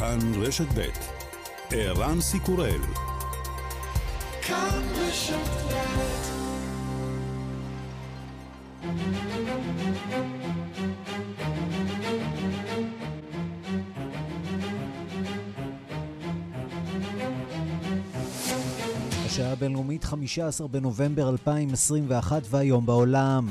כאן רשת ב' ערן סיקורל השעה הבינלאומית 15 בנובמבר 2021 והיום בעולם.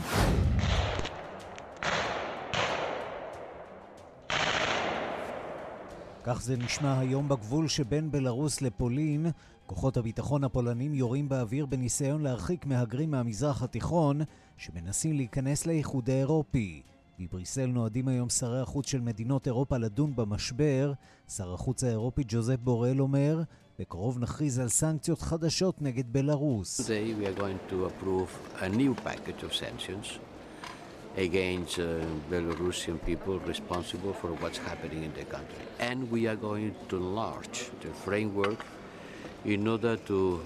כך זה נשמע היום בגבול שבין בלרוס לפולין. כוחות הביטחון הפולנים יורים באוויר בניסיון להרחיק מהגרים מהמזרח התיכון שמנסים להיכנס לאיחוד האירופי. בבריסל נועדים היום שרי החוץ של מדינות אירופה לדון במשבר. שר החוץ האירופי ג'וזפ בורל אומר, בקרוב נכריז על סנקציות חדשות נגד sanctions against uh, Belarusian people responsible for what's happening in the country. And we are going to enlarge the framework in order to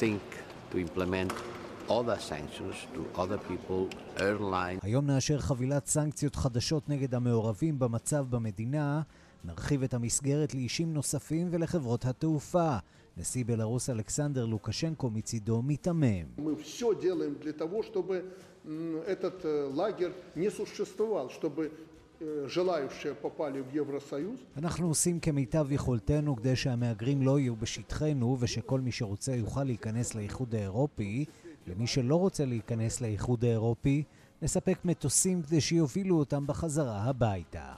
think, to implement other sanctions to other people, airlines. היום נאשר חבילת סנקציות חדשות נגד המעורבים במצב במדינה. נרחיב את המסגרת לאישים נוספים ולחברות התעופה. נשיא בלרוס אלכסנדר לוקשנקו מצידו מיתמם. этот э, лагерь не существовал, чтобы э, אנחנו עושים כמיטב יכולתנו כדי שהמהגרים לא יהיו בשטחנו ושכל מי שרוצה יוכל להיכנס לאיחוד האירופי. למי שלא רוצה להיכנס לאיחוד האירופי, נספק מטוסים כדי שיובילו אותם בחזרה הביתה.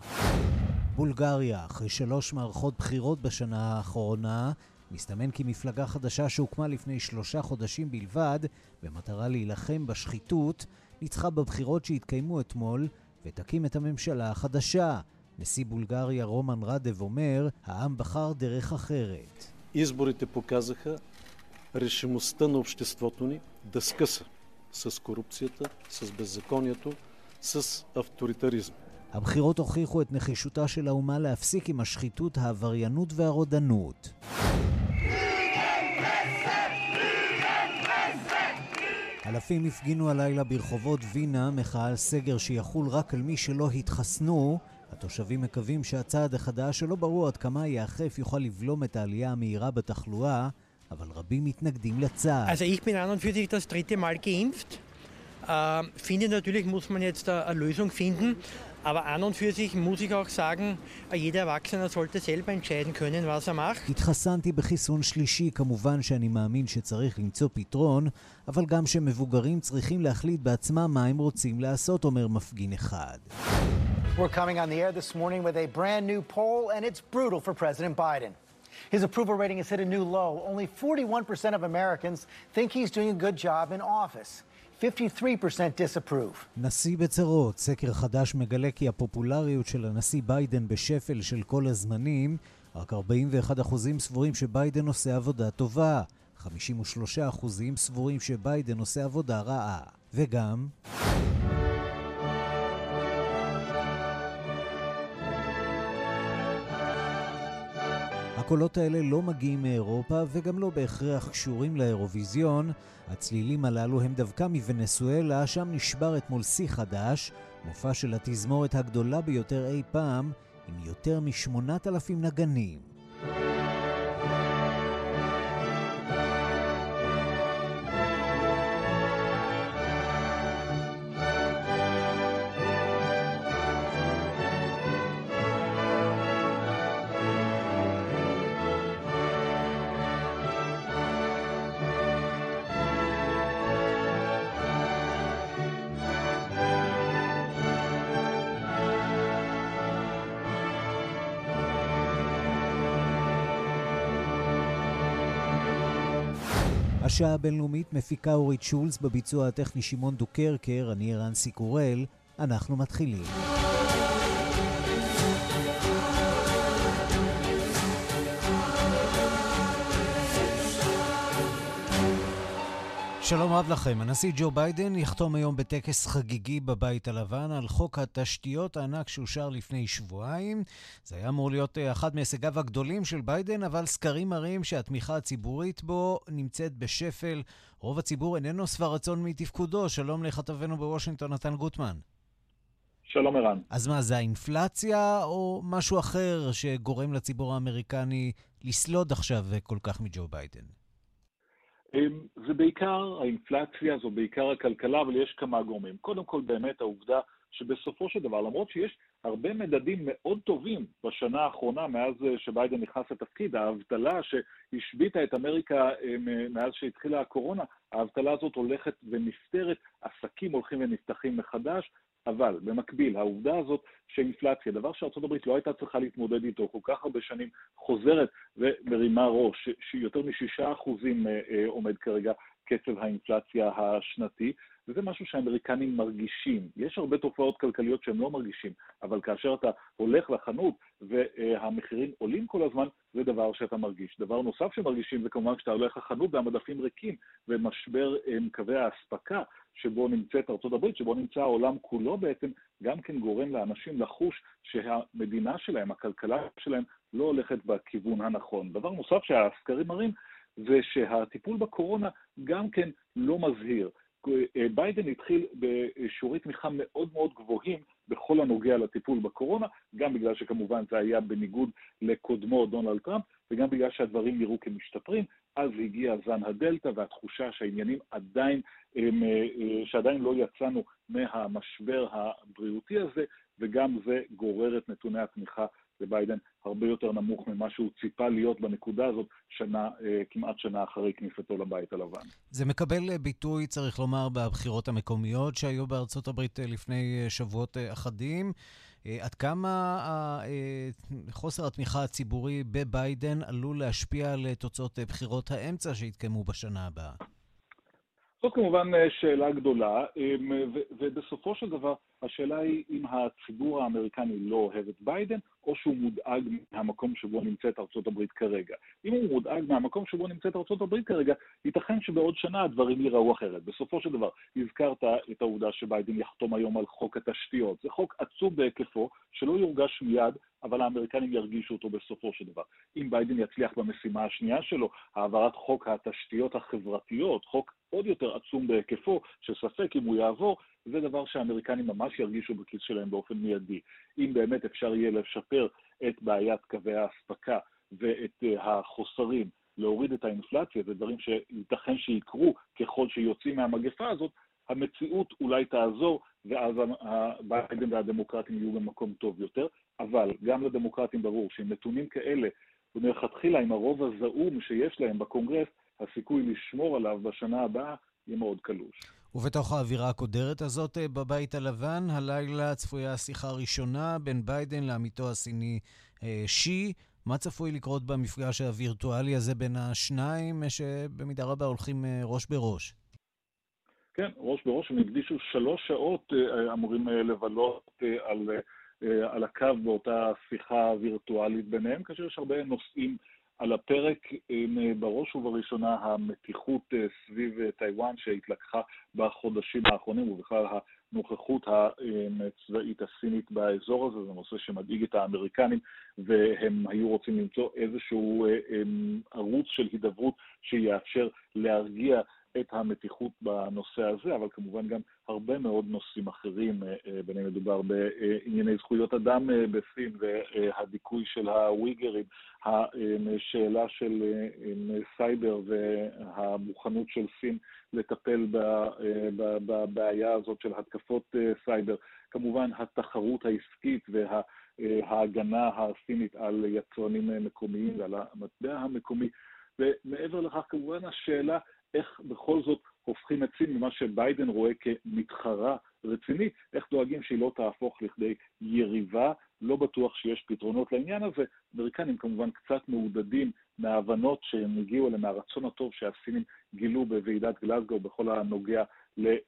בולגריה, אחרי שלוש מערכות בחירות בשנה האחרונה, מסתמן כי מפלגה חדשה שהוקמה לפני שלושה חודשים בלבד, במטרה להילחם בשחיתות, ניצחה בבחירות שהתקיימו אתמול, ותקים את הממשלה החדשה. נשיא בולגריה רומן רדב אומר, העם בחר דרך אחרת. Изборите показаха решимостта на обществото ни да скъса с корупцията, с беззаконието, с авторитаризма. הבחירות הוכיחו את נחישותה של האומה להפסיק עם השחיתות, העבריינות והרודנות. אלפים הפגינו הלילה ברחובות וינה מחאה על סגר שיחול רק על מי שלא התחסנו. התושבים מקווים שהצעד החדש, שלא ברור עד כמה ייאכף, יוכל לבלום את העלייה המהירה בתחלואה, אבל רבים מתנגדים לצעד. Aber an und für sich muss ich auch sagen, jeder Erwachsene sollte selber entscheiden können, was er macht. התחסנתי בחיסון שלישי, כמובן שאני מאמין שצריך למצוא פתרון, אבל גם שמבוגרים צריכים להחליט בעצמם מה הם רוצים לעשות, אומר מפגין אחד. We're coming on the air this morning with a brand new poll, and it's brutal for President Biden. His approval rating has hit a new low. Only 41% of Americans think he's doing a good job in office. 53% disapprove. נשיא בצרות, סקר חדש מגלה כי הפופולריות של הנשיא ביידן בשפל של כל הזמנים, רק 41% סבורים שביידן עושה עבודה טובה, 53% סבורים שביידן עושה עבודה רעה. וגם... הקולות האלה לא מגיעים מאירופה וגם לא בהכרח קשורים לאירוויזיון. הצלילים הללו הם דווקא מוונסואלה, שם נשבר אתמול שיא חדש, מופע של התזמורת הגדולה ביותר אי פעם, עם יותר משמונת אלפים נגנים. השעה הבינלאומית מפיקה אורית שולס בביצוע הטכני שמעון דוקרקר, אני ערן סיקורל, אנחנו מתחילים. שלום רב לכם. הנשיא ג'ו ביידן יחתום היום בטקס חגיגי בבית הלבן על חוק התשתיות הענק שאושר לפני שבועיים. זה היה אמור להיות אה, אחד מהישגיו הגדולים של ביידן, אבל סקרים מראים שהתמיכה הציבורית בו נמצאת בשפל. רוב הציבור איננו שבע רצון מתפקודו. שלום לכתבנו בוושינגטון, נתן גוטמן. שלום ערן. אז מה, זה האינפלציה או משהו אחר שגורם לציבור האמריקני לסלוד עכשיו כל כך מג'ו ביידן? אמ, זה בעיקר האינפלציה, זו בעיקר הכלכלה, אבל יש כמה גורמים. קודם כל, באמת העובדה שבסופו של דבר, למרות שיש הרבה מדדים מאוד טובים בשנה האחרונה, מאז שביידן נכנס לתפקיד, האבטלה שהשביתה את אמריקה אמ, מאז שהתחילה הקורונה, האבטלה הזאת הולכת ונפתרת, עסקים הולכים ונפתחים מחדש, אבל במקביל, העובדה הזאת שאינפלציה, דבר שארה"ב לא הייתה צריכה להתמודד איתו כל כך הרבה שנים, חוזרת ומרימה ראש, שיותר משישה אחוזים אה, אה, עומד כרגע קצב האינפלציה השנתי, וזה משהו שהאמריקנים מרגישים. יש הרבה תופעות כלכליות שהם לא מרגישים, אבל כאשר אתה הולך לחנות והמחירים עולים כל הזמן, זה דבר שאתה מרגיש. דבר נוסף שמרגישים זה כמובן כשאתה הולך לחנות והמדפים ריקים, ומשבר אה, קווי האספקה שבו נמצאת ארה"ב, שבו נמצא העולם כולו בעצם, גם כן גורם לאנשים לחוש שהמדינה שלהם, הכלכלה שלהם, לא הולכת בכיוון הנכון. דבר נוסף שהסקרים מראים זה שהטיפול בקורונה גם כן לא מזהיר. ביידן התחיל בשיעורי תמיכה מאוד מאוד גבוהים בכל הנוגע לטיפול בקורונה, גם בגלל שכמובן זה היה בניגוד לקודמו דונלד טראמפ, וגם בגלל שהדברים נראו כמשתפרים. אז הגיע זן הדלתא והתחושה שהעניינים עדיין, הם, אה, שעדיין לא יצאנו מהמשבר הבריאותי הזה, וגם זה גורר את נתוני התמיכה לביידן הרבה יותר נמוך ממה שהוא ציפה להיות בנקודה הזאת שנה, אה, כמעט שנה אחרי כניסתו לבית הלבן. זה מקבל ביטוי, צריך לומר, בבחירות המקומיות שהיו בארצות הברית אה, לפני אה, שבועות אחדים. עד כמה חוסר התמיכה הציבורי בביידן עלול להשפיע על תוצאות בחירות האמצע שיתקיימו בשנה הבאה? זאת כמובן שאלה גדולה, ובסופו של דבר השאלה היא אם הציבור האמריקני לא אוהב את ביידן, או שהוא מודאג מהמקום שבו נמצאת ארצות הברית כרגע. אם הוא מודאג מהמקום שבו נמצאת ארצות הברית כרגע, ייתכן שבעוד שנה הדברים ייראו אחרת. בסופו של דבר, הזכרת את העובדה שביידן יחתום היום על חוק התשתיות. זה חוק עצום בהיקפו, שלא יורגש מיד, אבל האמריקנים ירגישו אותו בסופו של דבר. אם ביידן יצליח במשימה השנייה שלו, העברת חוק התשתיות החברתיות, חוק עוד יותר עצום בהיקפו, שספק אם הוא יעבור, זה דבר שהאמריקנים ממש ירגישו בכיס שלהם באופן מיידי. אם באמת אפשר יהיה לשפר את בעיית קווי האספקה ואת אה, החוסרים, להוריד את האינפלציה, זה דברים שייתכן שיקרו ככל שיוצאים מהמגפה הזאת, המציאות אולי תעזור, ואז ביידן והדמוקרטים יהיו במקום טוב יותר, אבל גם לדמוקרטים ברור שעם נתונים כאלה, ומלכתחילה עם הרוב הזעום שיש להם בקונגרס, הסיכוי לשמור עליו בשנה הבאה יהיה מאוד קלוש. ובתוך האווירה הקודרת הזאת אה, בבית הלבן, הלילה צפויה השיחה הראשונה בין ביידן לעמיתו הסיני אה, שי. מה צפוי לקרות במפגש הווירטואלי הזה בין השניים, אה, שבמידה רבה הולכים ראש בראש? כן, ראש בראש, הם הקדישו שלוש שעות אמורים לבלות על, על הקו באותה שיחה וירטואלית ביניהם, כאשר יש הרבה נושאים על הפרק בראש ובראשונה המתיחות אה, סביב אה, טיוואן שהתלקחה בחודשים האחרונים, ובכלל הנוכחות הצבאית הסינית באזור הזה, זה נושא שמדאיג את האמריקנים, והם היו רוצים למצוא איזשהו אה, ערוץ של הידברות שיאפשר להרגיע את המתיחות בנושא הזה, אבל כמובן גם הרבה מאוד נושאים אחרים, אה, אה, ביניהם מדובר בענייני זכויות אדם אה, בסין והדיכוי של הוויגרים, השאלה של סייבר והמוכנות של סין לטפל בבעיה הזאת של התקפות סייבר, כמובן התחרות העסקית וההגנה הסינית על יצרנים מקומיים ועל המטבע המקומי, ומעבר לכך כמובן השאלה איך בכל זאת הופכים את סין ממה שביידן רואה כמתחרה רציני, איך דואגים שהיא לא תהפוך לכדי יריבה, לא בטוח שיש פתרונות לעניין הזה. אמריקנים כמובן קצת מעודדים מההבנות שהם הגיעו אליהם, מהרצון הטוב שהסינים גילו בוועידת גלזגו בכל הנוגע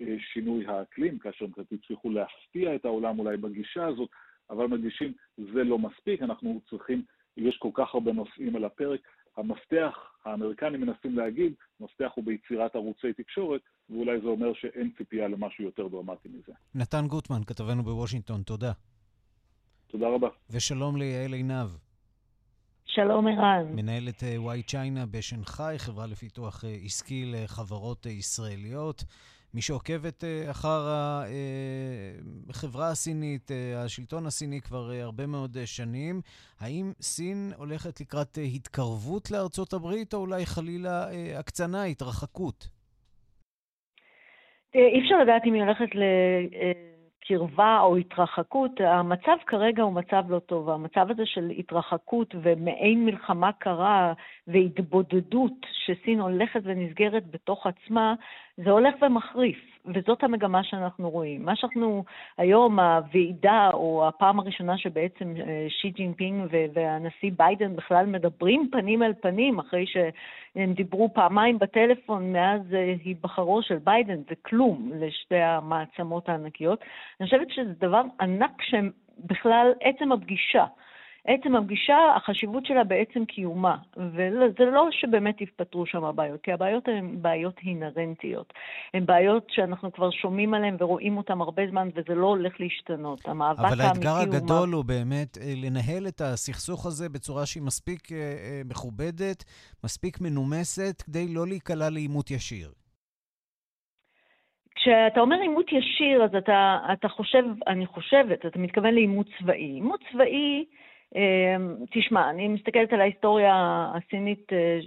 לשינוי האקלים, כאשר הם קצת הצליחו להפתיע את העולם אולי בגישה הזאת, אבל מדגישים, זה לא מספיק, אנחנו צריכים, יש כל כך הרבה נושאים על הפרק, המפתח, האמריקנים מנסים להגיד, המפתח הוא ביצירת ערוצי תקשורת, ואולי זה אומר שאין ציפייה למשהו יותר דרמטי מזה. נתן גוטמן, כתבנו בוושינגטון, תודה. תודה רבה. ושלום ליעל עינב. שלום ערן. מנהלת וואי צ'יינה בשנגחאי, חברה לפיתוח אה, עסקי לחברות אה, ישראליות. מי שעוקבת אחר החברה הסינית, השלטון הסיני כבר הרבה מאוד שנים, האם סין הולכת לקראת התקרבות לארצות הברית, או אולי חלילה הקצנה, התרחקות? אי אפשר לדעת אם היא הולכת ל... קרבה או התרחקות, המצב כרגע הוא מצב לא טוב. המצב הזה של התרחקות ומעין מלחמה קרה והתבודדות שסין הולכת ונסגרת בתוך עצמה, זה הולך ומחריף, וזאת המגמה שאנחנו רואים. מה שאנחנו היום, הוועידה, או הפעם הראשונה שבעצם אה, שי ג'ינפינג והנשיא ביידן בכלל מדברים פנים אל פנים, אחרי שהם דיברו פעמיים בטלפון מאז אה, היבחרו של ביידן, זה כלום לשתי המעצמות הענקיות. אני חושבת שזה דבר ענק שהם בכלל, עצם הפגישה. עצם הפגישה, החשיבות שלה בעצם קיומה. וזה לא שבאמת יפתרו שם הבעיות, כי הבעיות הן בעיות אינהרנטיות. הן בעיות שאנחנו כבר שומעים עליהן ורואים אותן הרבה זמן, וזה לא הולך להשתנות. המאבק האמיתי הוא... אבל האתגר הגדול הוא באמת אה, לנהל את הסכסוך הזה בצורה שהיא מספיק אה, אה, מכובדת, מספיק מנומסת, כדי לא להיקלע לעימות ישיר. כשאתה אומר עימות ישיר, אז אתה, אתה חושב, אני חושבת, אתה מתכוון לעימות צבאי. עימות צבאי, תשמע, אני מסתכלת על ההיסטוריה הסינית, אה,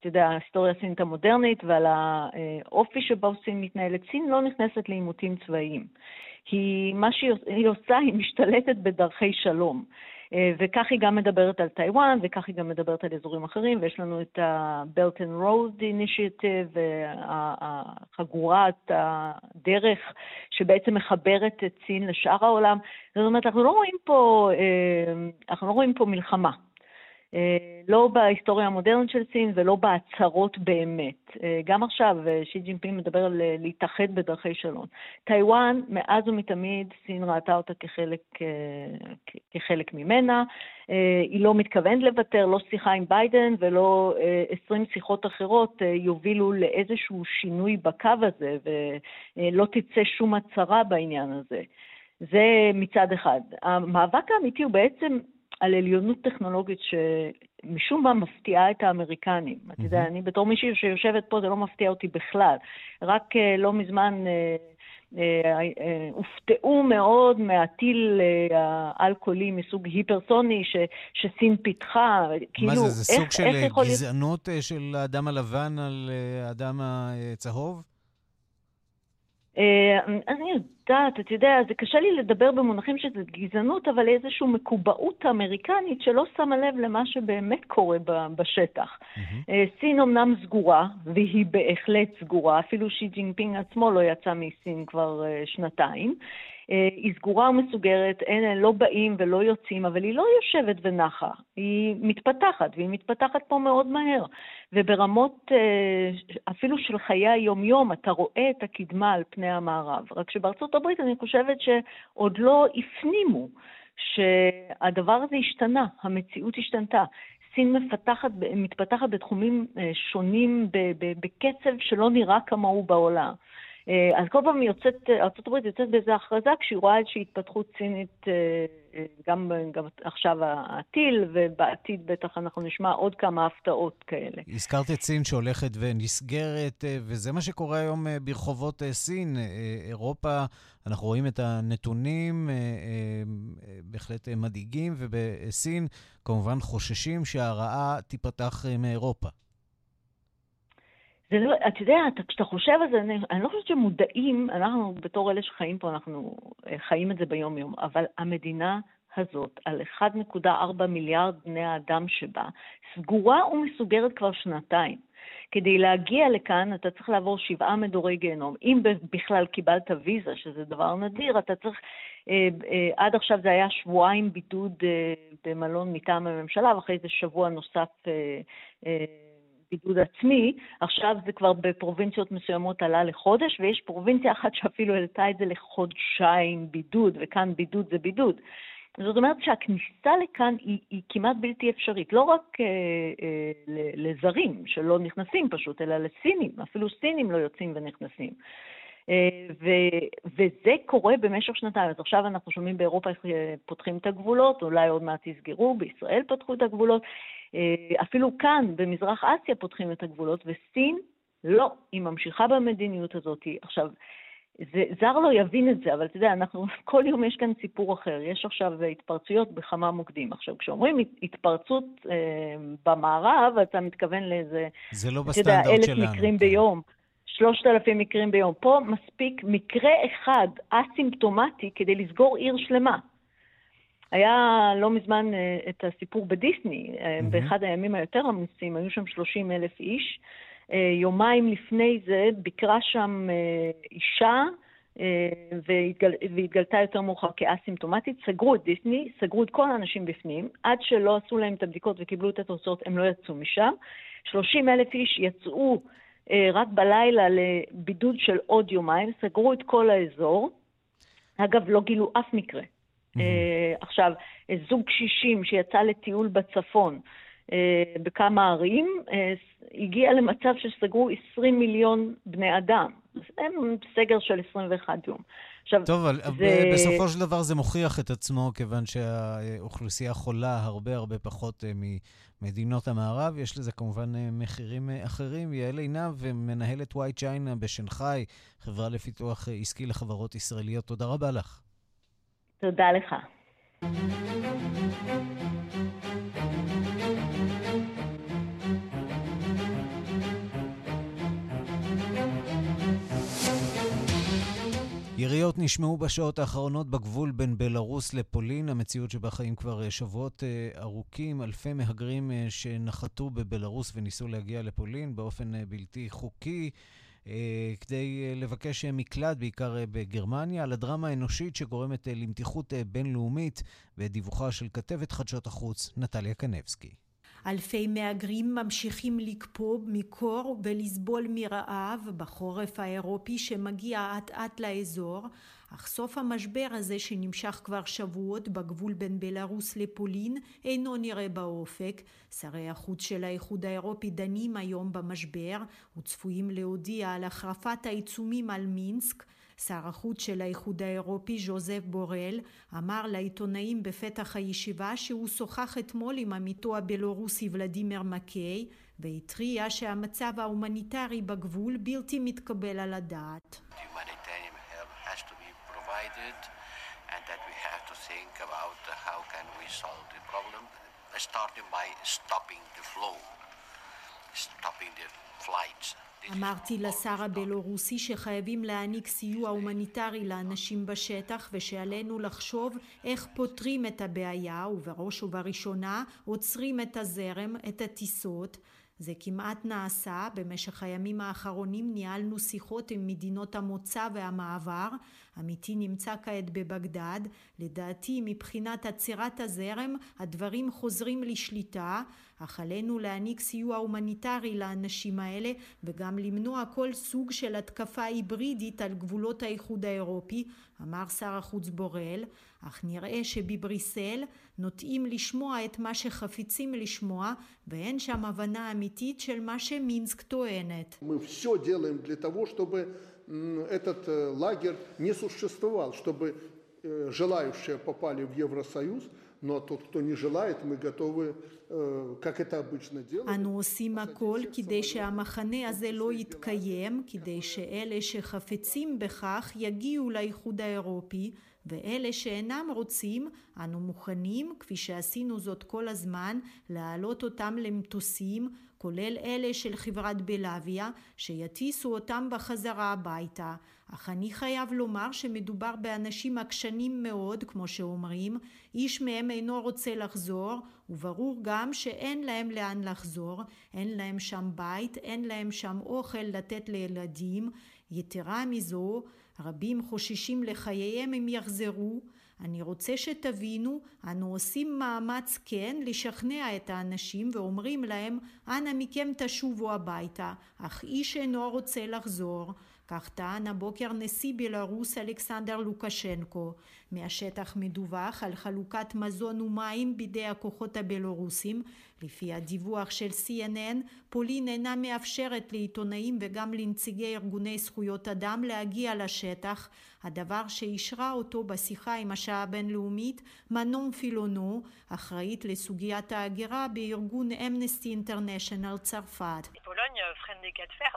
אתה יודע, ההיסטוריה הסינית המודרנית ועל האופי שבו סין מתנהלת. סין לא נכנסת לעימותים צבאיים. היא, מה שהיא עושה, היא משתלטת בדרכי שלום. אה, וכך היא גם מדברת על טיוואן, וכך היא גם מדברת על אזורים אחרים, ויש לנו את ה-Belt and Road Initiative, חגורת הדרך שבעצם מחברת את סין לשאר העולם. זאת אומרת, אנחנו לא רואים פה, אה, אנחנו לא רואים פה מלחמה. אה, לא בהיסטוריה המודרנית של סין ולא בהצהרות באמת. אה, גם עכשיו אה, שי ג'ינפינג מדבר על להתאחד בדרכי שלום. טיוואן, מאז ומתמיד סין ראתה אותה כחלק, כחלק ממנה. היא לא מתכוונת לוותר, לא שיחה עם ביידן ולא 20 שיחות אחרות יובילו לאיזשהו שינוי בקו הזה, ולא תצא שום הצהרה בעניין הזה. זה מצד אחד. המאבק האמיתי הוא בעצם על עליונות טכנולוגית שמשום מה מפתיעה את האמריקנים. Mm-hmm. אתה יודע, אני בתור מישהי שיושבת פה, זה לא מפתיע אותי בכלל. רק uh, לא מזמן uh, uh, uh, הופתעו מאוד מהטיל האלכוהולי מסוג היפרסוני ש, שסין פיתחה. מה כאילו, זה, זה איך, סוג של גזענות להיות... של האדם הלבן על האדם הצהוב? אה, אני יודעת, אתה יודע, זה קשה לי לדבר במונחים שזה גזענות, אבל איזושהי מקובעות אמריקנית שלא שמה לב למה שבאמת קורה בשטח. Mm-hmm. סין אמנם סגורה, והיא בהחלט סגורה, אפילו שי ג'ינפינג עצמו לא יצא מסין כבר אה, שנתיים. אה, היא סגורה ומסוגרת, אין, לא באים ולא יוצאים, אבל היא לא יושבת ונחה, היא מתפתחת, והיא מתפתחת פה מאוד מהר. וברמות אה, אפילו של חיי היום-יום, אתה רואה את הקדמה על פני המערב. רק שבארצות הברית אני חושבת שעוד לא הפנימו שהדבר הזה השתנה, המציאות השתנתה. סין מפתחת, מתפתחת בתחומים אה, שונים בקצב שלא נראה כמוהו בעולם. אה, אז כל פעם יוצאת, ארה"ב יוצאת באיזו הכרזה כשהיא רואה איזושהי התפתחות צינית, אה, אה, גם, גם עכשיו הטיל, ובעתיד בטח אנחנו נשמע עוד כמה הפתעות כאלה. הזכרת את סין שהולכת ונסגרת, וזה מה שקורה היום ברחובות סין. אירופה, אנחנו רואים את הנתונים בהחלט מדאיגים, ובסין כמובן חוששים שהרעה תיפתח מאירופה. זה לא, אתה יודע, כשאתה חושב על זה, אני, אני לא חושבת שמודעים, אנחנו בתור אלה שחיים פה, אנחנו אה, חיים את זה ביום-יום, אבל המדינה הזאת, על 1.4 מיליארד בני האדם שבה, סגורה ומסוגרת כבר שנתיים. כדי להגיע לכאן אתה צריך לעבור שבעה מדורי גיהנום. אם בכלל קיבלת ויזה, שזה דבר נדיר, אתה צריך... אה, אה, עד עכשיו זה היה שבועיים בידוד אה, במלון מטעם הממשלה, ואחרי זה שבוע נוסף אה, אה, בידוד עצמי, עכשיו זה כבר בפרובינציות מסוימות עלה לחודש, ויש פרובינציה אחת שאפילו העלתה את זה לחודשיים בידוד, וכאן בידוד זה בידוד. זאת אומרת שהכניסה לכאן היא, היא כמעט בלתי אפשרית, לא רק אה, אה, לזרים שלא נכנסים פשוט, אלא לסינים, אפילו סינים לא יוצאים ונכנסים. אה, ו, וזה קורה במשך שנתיים. אז עכשיו אנחנו שומעים באירופה איך אה, פותחים את הגבולות, אולי עוד מעט יסגרו, בישראל פתחו את הגבולות. אה, אפילו כאן, במזרח אסיה, פותחים את הגבולות, וסין לא, היא ממשיכה במדיניות הזאת. עכשיו, זה, זר לא יבין את זה, אבל אתה יודע, אנחנו, כל יום יש כאן סיפור אחר. יש עכשיו התפרצויות בכמה מוקדים. עכשיו, כשאומרים התפרצות אה, במערב, אתה מתכוון לאיזה, זה לא בסטנדרט יודע, אלף שלנו. מקרים כן. ביום. שלושת אלפים מקרים ביום. פה מספיק מקרה אחד אסימפטומטי כדי לסגור עיר שלמה. היה לא מזמן אה, את הסיפור בדיסני, mm-hmm. באחד הימים היותר עמוסים, היו שם 30 אלף איש. אה, יומיים לפני זה ביקרה שם אישה והתגל, והתגלתה יותר מאוחר כאסימפטומטית, סגרו את דיסני, סגרו את כל האנשים בפנים, עד שלא עשו להם את הבדיקות וקיבלו את התוצאות, הם לא יצאו משם. 30 אלף איש יצאו רק בלילה לבידוד של עוד יומיים, סגרו את כל האזור. אגב, לא גילו אף מקרה. Mm-hmm. עכשיו, זוג קשישים שיצא לטיול בצפון בכמה ערים, הגיע למצב שסגרו 20 מיליון בני אדם. הם סגר של 21 יום. עכשיו, טוב, אבל זה... בסופו של דבר זה מוכיח את עצמו, כיוון שהאוכלוסייה חולה הרבה הרבה פחות ממדינות המערב. יש לזה כמובן מחירים אחרים. יעל עינב, מנהלת וואי צ'יינה בשנגחאי, חברה לפיתוח עסקי לחברות ישראליות. תודה רבה לך. תודה לך. יריות נשמעו בשעות האחרונות בגבול בין בלרוס לפולין, המציאות שבה חיים כבר שבועות ארוכים. אלפי מהגרים שנחתו בבלרוס וניסו להגיע לפולין באופן בלתי חוקי. כדי לבקש מקלט, בעיקר בגרמניה, על הדרמה האנושית שגורמת למתיחות בינלאומית, בדיווחה של כתבת חדשות החוץ, נטליה קנבסקי. אלפי מהגרים ממשיכים לקפוא מקור ולסבול מרעב בחורף האירופי שמגיע אט אט לאזור, אך סוף המשבר הזה שנמשך כבר שבועות בגבול בין בלרוס לפולין אינו נראה באופק. שרי החוץ של האיחוד האירופי דנים היום במשבר וצפויים להודיע על החרפת העיצומים על מינסק. שר החוץ של האיחוד האירופי ז'וזף בורל אמר לעיתונאים בפתח הישיבה שהוא שוחח אתמול עם עמיתו הבלורוסי ולדימיר מקיי והתריע שהמצב ההומניטרי בגבול בלתי מתקבל על הדעת. Starting by stopping the flow, stopping the flights. אמרתי לשר הבלורוסי שחייבים להעניק סיוע הומניטרי לאנשים בשטח ושעלינו לחשוב איך פותרים את הבעיה ובראש ובראשונה עוצרים את הזרם, את הטיסות. זה כמעט נעשה, במשך הימים האחרונים ניהלנו שיחות עם מדינות המוצא והמעבר, עמיתי נמצא כעת בבגדד, לדעתי מבחינת עצירת הזרם הדברים חוזרים לשליטה, אך עלינו להעניק סיוע הומניטרי לאנשים האלה וגם למנוע כל סוג של התקפה היברידית על גבולות האיחוד האירופי, אמר שר החוץ בורל, אך נראה שבבריסל נוטים לשמוע את מה שחפצים לשמוע ואין שם הבנה אמיתית של מה שמינסק טוענת. этот лагерь не существовал, чтобы желающие попали в Евросоюз, но тот, кто не желает, мы готовы, как это обычно делаем. אנו עושים הכל כדי שהמחנה הזה לא יתקיים, כדי שאלה שחפצים בכך יגיעו לאיחוד האירופי, ואלה שאינם רוצים, אנו מוכנים, כפי שעשינו זאת כל הזמן, להעלות אותם למטוסים, כולל אלה של חברת בלאביה, שיטיסו אותם בחזרה הביתה. אך אני חייב לומר שמדובר באנשים עקשנים מאוד, כמו שאומרים, איש מהם אינו רוצה לחזור, וברור גם שאין להם לאן לחזור, אין להם שם בית, אין להם שם אוכל לתת לילדים. יתרה מזו, רבים חוששים לחייהם אם יחזרו. אני רוצה שתבינו, אנו עושים מאמץ כן לשכנע את האנשים ואומרים להם, אנא מכם תשובו הביתה, אך איש אינו רוצה לחזור. כך טען הבוקר נשיא בלרוס אלכסנדר לוקשנקו. מהשטח מדווח על חלוקת מזון ומים בידי הכוחות הבלורוסים. לפי הדיווח של CNN, פולין אינה מאפשרת לעיתונאים וגם לנציגי ארגוני זכויות אדם להגיע לשטח, הדבר שאישרה אותו בשיחה עם השעה הבינלאומית מנון פילונו, אחראית לסוגיית ההגירה בארגון אמנסטי אינטרנשיונל צרפת.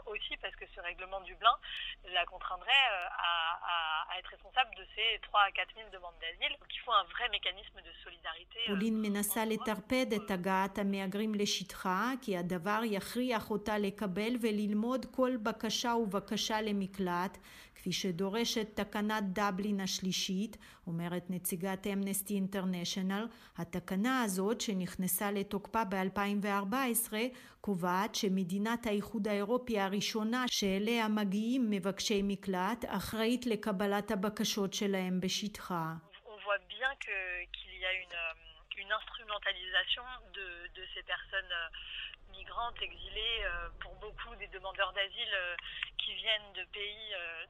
aussi parce que ce règlement Dublin la contraindrait à, à, à être responsable de ces 3 à 4 000 demandes d'asile. Donc il faut un vrai mécanisme de solidarité. פולין מנסה לטרפד את הגעת המהגרים לשטחה כי הדבר יכריח אותה לקבל וללמוד כל בקשה ובקשה למקלט כפי שדורשת תקנת דבלין השלישית, אומרת נציגת אמנסטי אינטרנשיונל, התקנה הזאת שנכנסה לתוקפה ב-2014 קובעת שמדינת האיחוד האירופי הראשונה שאליה מגיעים מבקשי מקלט אחראית לקבלת הבקשות שלהם בשטחה. une instrumentalisation de, de ces personnes migrantes exilées pour beaucoup des demandeurs d'asile qui viennent de pays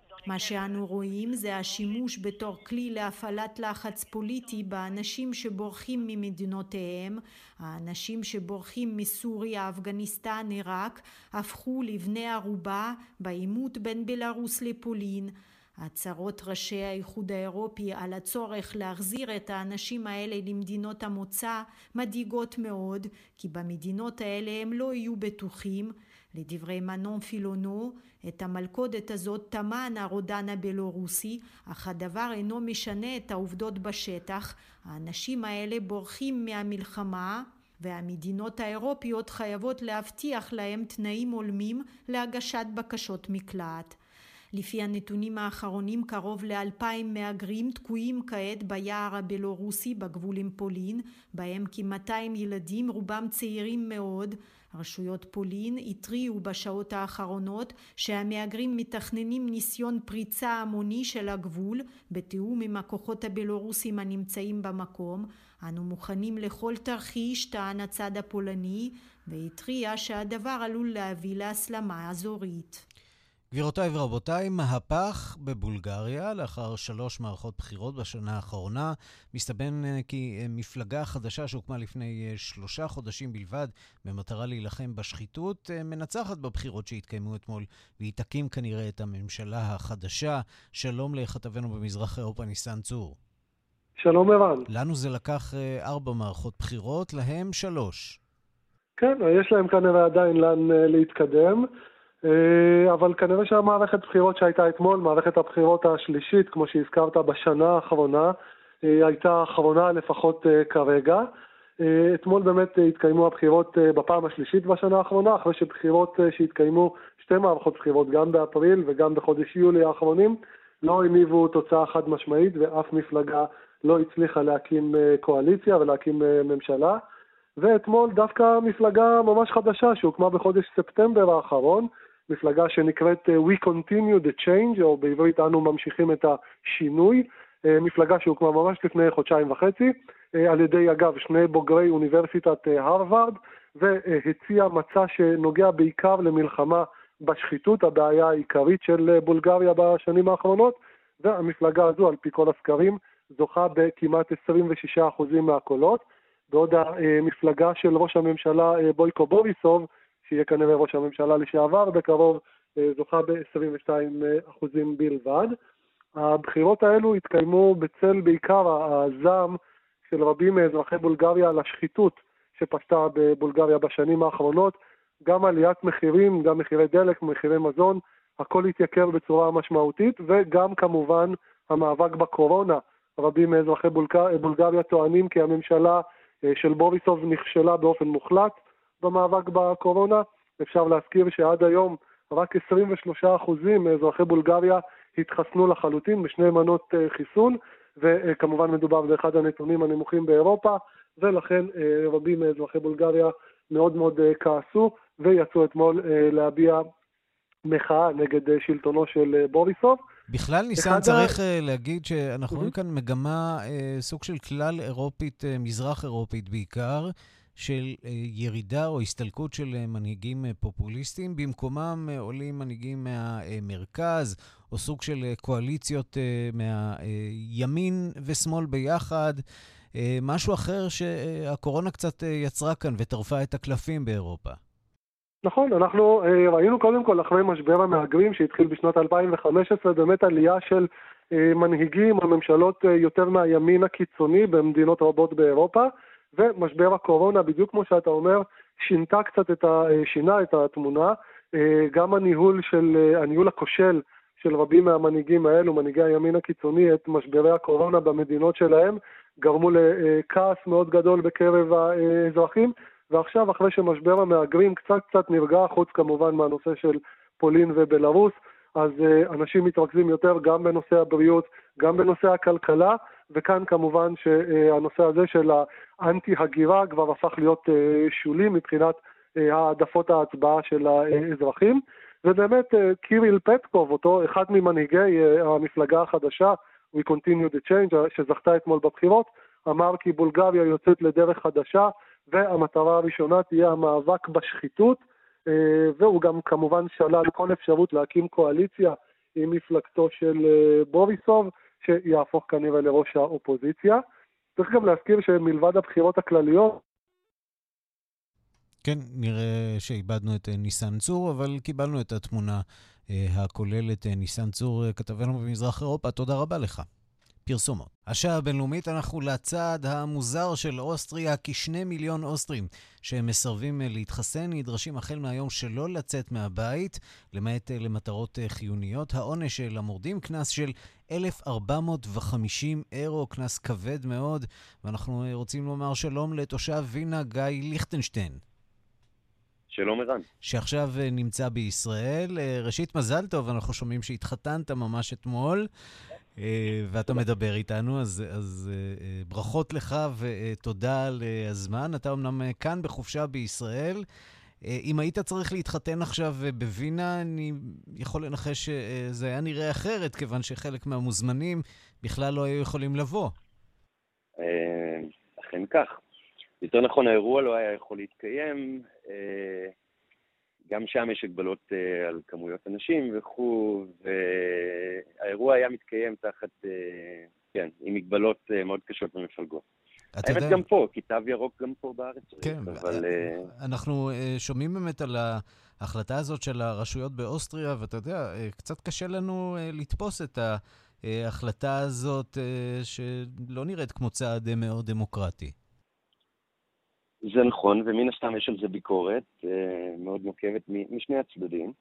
lesquels... מה שאנו רואים זה השימוש בתור כלי להפעלת לחץ פוליטי באנשים שבורחים ממדינותיהם. האנשים שבורחים מסוריה, אפגניסטן, עיראק, הפכו לבני ערובה בעימות בין בלארוס לפולין. הצהרות ראשי האיחוד האירופי על הצורך להחזיר את האנשים האלה למדינות המוצא מדאיגות מאוד, כי במדינות האלה הם לא יהיו בטוחים. לדברי מנון פילונו, את המלכודת הזאת טמן הרודן הבלורוסי, אך הדבר אינו משנה את העובדות בשטח. האנשים האלה בורחים מהמלחמה, והמדינות האירופיות חייבות להבטיח להם תנאים הולמים להגשת בקשות מקלט. לפי הנתונים האחרונים קרוב לאלפיים מהגרים תקועים כעת ביער הבלורוסי בגבול עם פולין, בהם כ-200 ילדים, רובם צעירים מאוד. רשויות פולין התריעו בשעות האחרונות שהמהגרים מתכננים ניסיון פריצה המוני של הגבול בתיאום עם הכוחות הבלורוסים הנמצאים במקום. אנו מוכנים לכל תרחיש, טען הצד הפולני, והתריע שהדבר עלול להביא להסלמה אזורית. גבירותיי ורבותיי, מהפך בבולגריה לאחר שלוש מערכות בחירות בשנה האחרונה. מסתבן אה, כי אה, מפלגה חדשה שהוקמה לפני אה, שלושה חודשים בלבד במטרה להילחם בשחיתות, מנצחת בבחירות שהתקיימו אתמול, והיא תקים כנראה את הממשלה החדשה. שלום לכתבנו במזרח אירופה, ניסן צור. שלום ערן. לנו זה לקח ארבע מערכות בחירות, להם שלוש. כן, יש להם כנראה עדיין לאן להתקדם. אה, אבל כנראה שהמערכת בחירות שהייתה אתמול, מערכת הבחירות השלישית, כמו שהזכרת, בשנה האחרונה, אה, הייתה האחרונה לפחות אה, כרגע. אתמול באמת התקיימו הבחירות בפעם השלישית בשנה האחרונה, אחרי שבחירות שהתקיימו, שתי מערכות בחירות, גם באפריל וגם בחודש יולי האחרונים, לא הניבו תוצאה חד משמעית ואף מפלגה לא הצליחה להקים קואליציה ולהקים ממשלה. ואתמול דווקא מפלגה ממש חדשה שהוקמה בחודש ספטמבר האחרון, מפלגה שנקראת אה, We Continue the Change, או בעברית אנו ממשיכים את השינוי, אה, מפלגה שהוקמה ממש לפני חודשיים וחצי, אה, על ידי אגב שני בוגרי אוניברסיטת הרווארד, והציע מצע שנוגע בעיקר למלחמה בשחיתות, הבעיה העיקרית של בולגריה בשנים האחרונות, והמפלגה הזו, על פי כל הסקרים, זוכה בכמעט 26% מהקולות, בעוד המפלגה של ראש הממשלה בויקו בוריסוב, שיהיה כנראה ראש הממשלה לשעבר בקרוב, אה, זוכה ב-22% בלבד. הבחירות האלו התקיימו בצל בעיקר הזעם של רבים מאזרחי בולגריה על השחיתות שפשטה בבולגריה בשנים האחרונות, גם עליית מחירים, גם מחירי דלק, מחירי מזון, הכל התייקר בצורה משמעותית, וגם כמובן המאבק בקורונה. רבים מאזרחי בולגריה טוענים כי הממשלה אה, של בוריסוב נכשלה באופן מוחלט, במאבק בקורונה. אפשר להזכיר שעד היום רק 23% מאזרחי בולגריה התחסנו לחלוטין בשני מנות אה, חיסון, וכמובן מדובר באחד הנתונים הנמוכים באירופה, ולכן אה, רבים מאזרחי בולגריה מאוד מאוד אה, כעסו ויצאו אתמול להביע מחאה נגד שלטונו של בוריסוב. בכלל, ניסן, צריך ה... להגיד שאנחנו רואים כאן מגמה, סוג של כלל אירופית, מזרח אירופית בעיקר, של ירידה או הסתלקות של מנהיגים פופוליסטיים. במקומם עולים מנהיגים מהמרכז, או סוג של קואליציות מהימין ושמאל ביחד. משהו אחר שהקורונה קצת יצרה כאן וטרפה את הקלפים באירופה. נכון, אנחנו אה, ראינו קודם כל אחרי משבר המהגרים שהתחיל בשנות 2015 באמת עלייה של אה, מנהיגים או ממשלות אה, יותר מהימין הקיצוני במדינות רבות באירופה ומשבר הקורונה, בדיוק כמו שאתה אומר, שינתה קצת את ה... שינה את התמונה. גם הניהול של, הניהול הכושל של רבים מהמנהיגים האלו, מנהיגי הימין הקיצוני, את משברי הקורונה במדינות שלהם, גרמו לכעס מאוד גדול בקרב האזרחים, ועכשיו, אחרי שמשבר המהגרים קצת קצת נרגע, חוץ כמובן מהנושא של פולין ובלארוס, אז אנשים מתרכזים יותר גם בנושא הבריאות, גם בנושא הכלכלה, וכאן כמובן שהנושא הזה של האנטי-הגירה כבר הפך להיות uh, שולי מבחינת uh, העדפות ההצבעה של האזרחים. ובאמת קיריל פטקוב, אותו אחד ממנהיגי המפלגה החדשה, We Continue the Change, שזכתה אתמול בבחירות, אמר כי בולגריה יוצאת לדרך חדשה, והמטרה הראשונה תהיה המאבק בשחיתות, אה, והוא גם כמובן שלל כל אפשרות להקים קואליציה עם מפלגתו של אה, בוריסוב, שיהפוך כנראה לראש האופוזיציה. צריך גם להזכיר שמלבד הבחירות הכלליות, כן, נראה שאיבדנו את אה, ניסן צור, אבל קיבלנו את התמונה הכוללת. ניסן צור, כתבנו במזרח אירופה, תודה רבה לך. פרסומות. השעה הבינלאומית אנחנו לצד המוזר של אוסטריה, כשני מיליון אוסטרים שמסרבים להתחסן נדרשים החל מהיום שלא לצאת מהבית, למעט למטרות חיוניות. העונש של המורדים, קנס של 1,450 אירו, קנס כבד מאוד, ואנחנו רוצים לומר שלום לתושב וינה גיא ליכטנשטיין. שלום ערן. שעכשיו נמצא בישראל. ראשית, מזל טוב, אנחנו שומעים שהתחתנת ממש אתמול. אה, ואתה מדבר איתנו, אז, אז אה, אה, ברכות לך ותודה על הזמן. אתה אמנם כאן בחופשה בישראל. אם היית צריך להתחתן עכשיו בווינה, אני יכול לנחש שזה היה נראה אחרת, כיוון שחלק מהמוזמנים בכלל לא היו יכולים לבוא. אכן כך. יותר נכון, האירוע לא היה יכול להתקיים. גם שם יש הגבלות uh, על כמויות אנשים וכו', והאירוע היה מתקיים תחת, uh, כן, עם מגבלות uh, מאוד קשות ומפלגות. האמת יודע... גם פה, כי תו ירוק גם פה בארץ. כן, אבל... אנחנו שומעים באמת על ההחלטה הזאת של הרשויות באוסטריה, ואתה יודע, קצת קשה לנו לתפוס את ההחלטה הזאת, שלא נראית כמו צעד מאוד דמוקרטי. זה נכון, ומן הסתם יש על זה ביקורת אה, מאוד נוקבת משני הצדדים,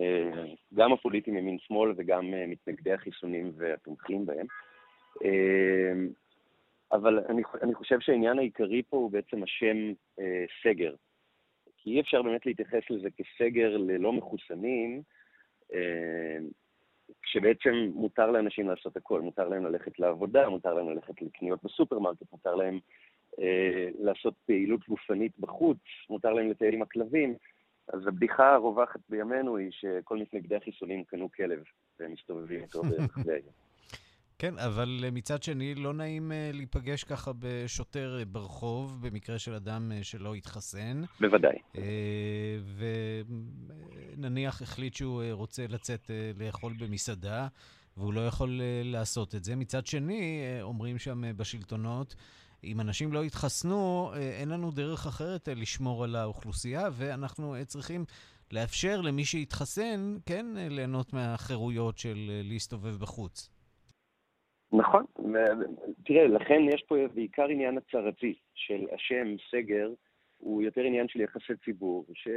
אה, גם הפוליטים ימין-שמאל וגם אה, מתנגדי החיסונים והתומכים בהם. אבל אני, אני חושב שהעניין העיקרי פה הוא בעצם השם סגר. כי אי אפשר באמת להתייחס לזה כסגר ללא מחוסנים, כשבעצם מותר לאנשים לעשות הכל. מותר להם ללכת לעבודה, מותר להם ללכת לקניות בסופרמרקט, מותר להם אה, לעשות פעילות גופנית בחוץ, מותר להם לטייל עם הכלבים. אז הבדיחה הרווחת בימינו היא שכל מתנגדי החיסונים קנו כלב והם מסתובבים איתו ברחבי היום. כן, אבל מצד שני, לא נעים uh, להיפגש ככה בשוטר ברחוב, במקרה של אדם שלא התחסן. בוודאי. ונניח החליט שהוא רוצה לצאת לאכול במסעדה, והוא לא יכול לעשות את זה. מצד שני, אומרים שם בשלטונות, אם אנשים לא יתחסנו, אה, אין לנו דרך אחרת אה, לשמור על האוכלוסייה, ואנחנו אה, צריכים לאפשר למי שיתחסן, כן, ליהנות מהחירויות של להסתובב בחוץ. נכון. תראה, לכן יש פה בעיקר עניין הצהרתי של השם סגר, הוא יותר עניין של יחסי ציבור, ש...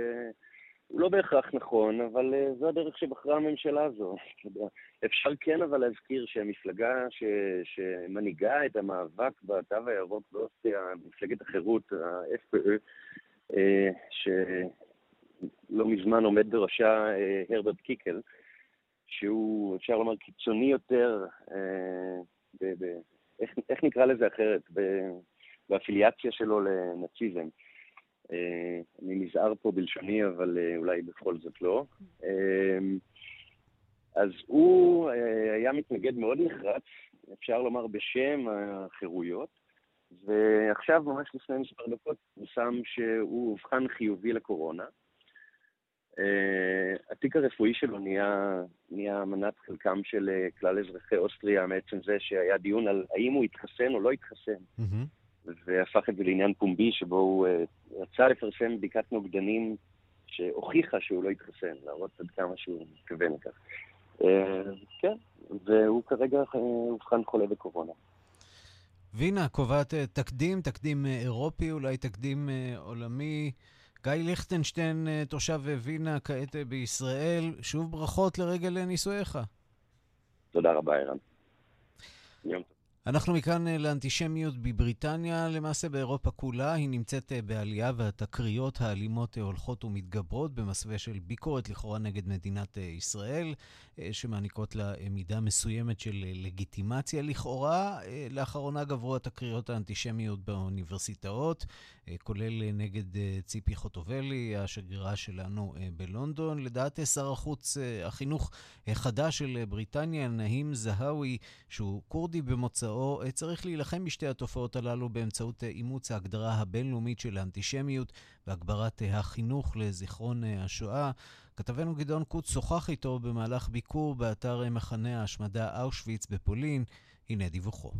הוא לא בהכרח נכון, אבל uh, זו הדרך שבחרה הממשלה הזו. אפשר כן אבל להזכיר שהמפלגה ש, שמנהיגה את המאבק בתו הירוק באוסטריה, מפלגת החירות, ה-FPÖ, uh, אה, שלא מזמן עומד בראשה uh, הרברט קיקל, שהוא, אפשר לומר, קיצוני יותר, ב, ב, איך, איך נקרא לזה אחרת? באפיליאציה שלו לנאציזם. אה, אני נזהר פה בלשוני, אבל אה, אולי בכל זאת לא. אה, אז הוא היה מתנגד מאוד נחרץ, אפשר לומר בשם החירויות, ועכשיו, ממש לפני מספר דקות, פורסם שהוא אובחן חיובי לקורונה. התיק הרפואי שלו נהיה, נהיה מנת חלקם של כלל אזרחי אוסטריה מעצם זה שהיה דיון על האם הוא התחסן או לא התחסן. Mm-hmm. והפך את זה לעניין פומבי שבו הוא uh, רצה לפרסם בדיקת נוגדנים שהוכיחה שהוא לא התחסן, להראות עד כמה שהוא מתכוון לכך. Uh, כן, והוא כרגע אובחן חולה בקורונה. וינה קובעת תקדים, תקדים אירופי, אולי תקדים עולמי. גיא ליכטנשטיין, אה, תושב וינה, כעת אה, בישראל, שוב ברכות לרגל אה, נישואיך. תודה רבה, ערן. יום טוב. אנחנו מכאן אה, לאנטישמיות בבריטניה, למעשה באירופה כולה. היא נמצאת אה, בעלייה והתקריות האלימות אה, הולכות ומתגברות במסווה של ביקורת לכאורה נגד מדינת ישראל, שמעניקות לה מידה מסוימת של לגיטימציה לכאורה. לאחרונה גברו התקריות האנטישמיות באוניברסיטאות, כולל נגד ציפי חוטובלי, השגרירה שלנו בלונדון. לדעת שר החוץ, החינוך החדש של בריטניה, נהים זהאווי, שהוא כורדי במוצאו, או אה, צריך להילחם בשתי התופעות הללו באמצעות אה, אימוץ ההגדרה הבינלאומית של האנטישמיות והגברת אה, החינוך לזיכרון השואה. כתבנו גדעון קוץ שוחח איתו במהלך ביקור באתר מחנה ההשמדה אושוויץ בפולין. הנה דיווחו.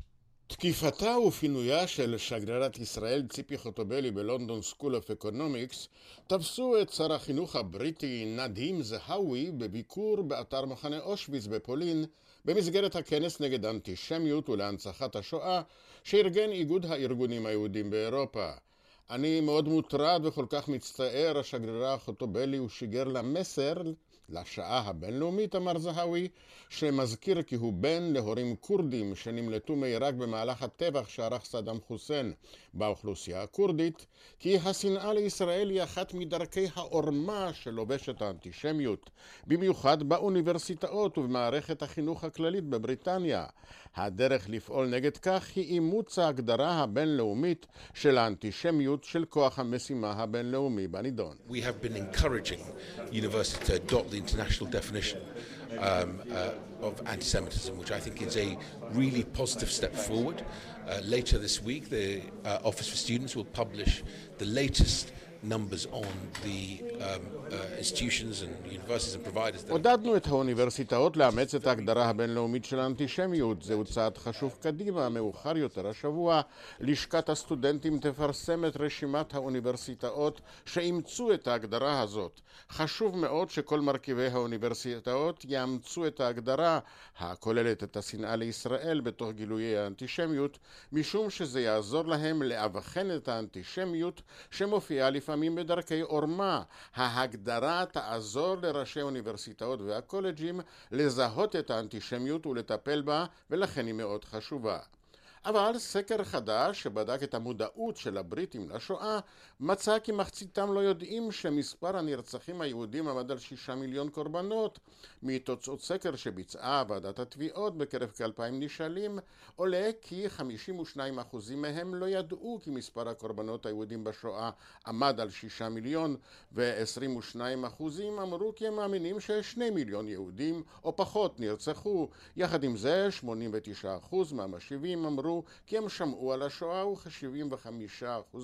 תקיפתה ופינויה של שגרירת ישראל ציפי חוטובלי בלונדון סקול אוף אקונומיקס תפסו את שר החינוך הבריטי נדים זהאווי בביקור באתר מחנה אושוויץ בפולין במסגרת הכנס נגד אנטישמיות ולהנצחת השואה שארגן איגוד הארגונים היהודים באירופה. אני מאוד מוטרד וכל כך מצטער, השגרירה חוטובלי הוא שיגר לה מסר לשעה הבינלאומית, אמר זהאווי, שמזכיר כי הוא בן להורים כורדים שנמלטו מעיראק במהלך הטבח שערך סדאם חוסיין באוכלוסייה הכורדית, כי השנאה לישראל היא אחת מדרכי העורמה שלובשת האנטישמיות, במיוחד באוניברסיטאות ובמערכת החינוך הכללית בבריטניה. הדרך לפעול נגד כך היא אימוץ ההגדרה הבינלאומית של האנטישמיות של כוח המשימה הבינלאומי בנידון. We have been encouraging international definition um, uh, of anti-Semitism, which I think is a really positive step forward. Uh, later this week, the uh, Office for Students will publish the latest numbers on the um, uh, institutions and universities and providers. עודדנו את האוניברסיטאות לאמץ את ההגדרה הבינלאומית של האנטישמיות. זהו צעד חשוב קדימה. מאוחר יותר השבוע, לשכת הסטודנטים תפרסם את רשימת האוניברסיטאות שאימצו את ההגדרה הזאת. חשוב מאוד שכל מרכיבי האוניברסיטאות יאמצו את ההגדרה הכוללת את השנאה לישראל בתוך גילויי האנטישמיות, משום שזה יעזור להם לאבחן את האנטישמיות שמופיעה לפעמים לפעמים בדרכי עורמה. ההגדרה תעזור לראשי האוניברסיטאות והקולג'ים לזהות את האנטישמיות ולטפל בה, ולכן היא מאוד חשובה. אבל סקר חדש שבדק את המודעות של הבריטים לשואה מצא כי מחציתם לא יודעים שמספר הנרצחים היהודים עמד על שישה מיליון קורבנות. מתוצאות סקר שביצעה ועדת התביעות בקרב כאלפיים נשאלים עולה כי 52% מהם לא ידעו כי מספר הקורבנות היהודים בשואה עמד על שישה מיליון ו-22% אמרו כי הם מאמינים ששני מיליון יהודים או פחות נרצחו. יחד עם זה 89% מהמשיבים אמרו אמרו כי הם שמעו על השואה וכ-75%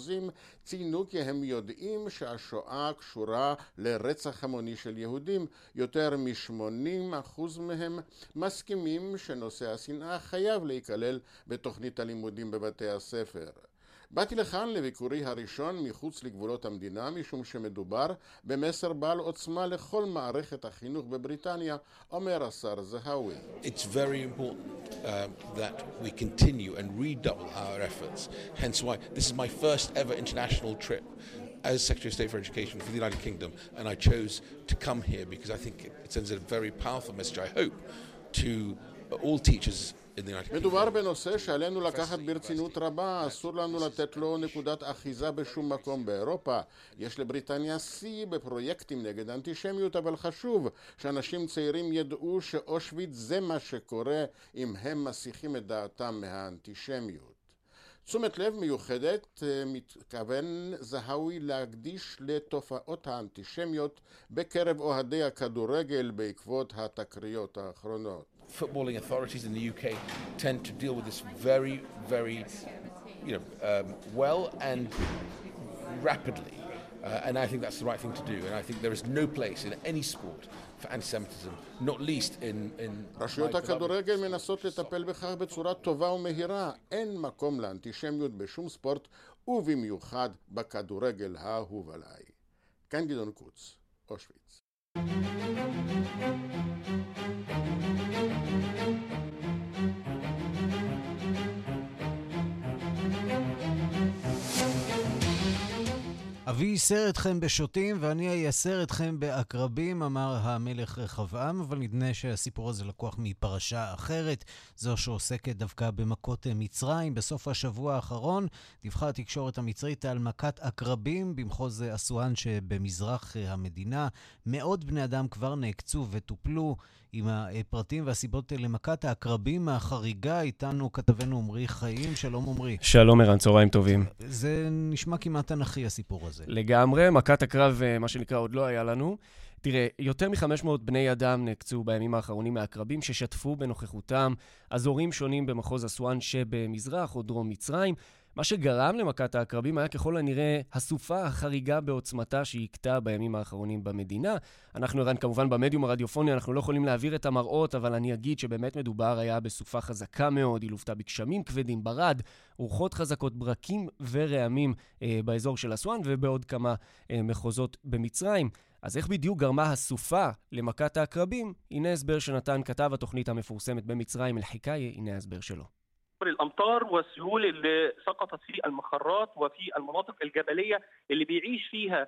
ציינו כי הם יודעים שהשואה קשורה לרצח המוני של יהודים. יותר מ-80% מהם מסכימים שנושא השנאה חייב להיכלל בתוכנית הלימודים בבתי הספר. באתי לכאן לביקורי הראשון מחוץ לגבולות המדינה משום שמדובר במסר בעל עוצמה לכל מערכת החינוך בבריטניה, אומר השר זהאווי. It's very important uh, that we continue and redouble our efforts. Hence why this is my first ever international trip as Secretary of State for Education for the United Kingdom, and I chose to come here because I think it sends a very powerful message, I hope, to all teachers מדובר בנושא שעלינו לקחת ברצינות רבה, אסור לנו לתת לו נקודת אחיזה בשום מקום באירופה. יש לבריטניה שיא בפרויקטים נגד אנטישמיות, אבל חשוב שאנשים צעירים ידעו שאושוויץ זה מה שקורה אם הם מסיחים את דעתם מהאנטישמיות. תשומת לב מיוחדת מתכוון זהאווי להקדיש לתופעות האנטישמיות בקרב אוהדי הכדורגל בעקבות התקריות האחרונות. footballing authorities in the UK tend to deal with this very, very you know, um, well and rapidly. Uh, and I think that's the right thing to do. And I think there is no place in any sport for anti-Semitism, not least in... in רשויות הכדורגל מנסות לטפל בכך בצורה טובה ומהירה. אין מקום לאנטישמיות בשום ספורט, ובמיוחד בכדורגל האהוב עליי. כאן גדעון קוץ, אושוויץ. אבי ייסר אתכם בשוטים ואני אייסר אתכם בעקרבים, אמר המלך רחבעם, אבל נדמה שהסיפור הזה לקוח מפרשה אחרת, זו שעוסקת דווקא במכות מצרים. בסוף השבוע האחרון דיווחה התקשורת המצרית על מכת עקרבים במחוז אסואן שבמזרח המדינה. מאות בני אדם כבר נעקצו וטופלו. עם הפרטים והסיבות למכת העקרבים החריגה, איתנו כתבנו עמרי חיים. שלום עמרי. שלום ערן, צהריים טובים. זה נשמע כמעט תנכי הסיפור הזה. לגמרי, מכת הקרב, אה, מה שנקרא, עוד לא היה לנו. תראה, יותר מ-500 בני אדם נעקצו בימים האחרונים מהעקרבים ששטפו בנוכחותם אזורים שונים במחוז אסואן שבמזרח או דרום מצרים. מה שגרם למכת העקרבים היה ככל הנראה הסופה החריגה בעוצמתה שהכתה בימים האחרונים במדינה. אנחנו ערן כמובן במדיום הרדיופוני, אנחנו לא יכולים להעביר את המראות, אבל אני אגיד שבאמת מדובר היה בסופה חזקה מאוד, היא לוותה בגשמים כבדים, ברד, רוחות חזקות, ברקים ורעמים אה, באזור של אסואן ובעוד כמה אה, מחוזות במצרים. אז איך בדיוק גרמה הסופה למכת העקרבים? הנה הסבר שנתן כתב התוכנית המפורסמת במצרים, אל-חיקאיה, הנה ההסבר שלו. الأمطار والسيول اللي سقطت في المخرات وفي المناطق الجبلية اللي بيعيش فيها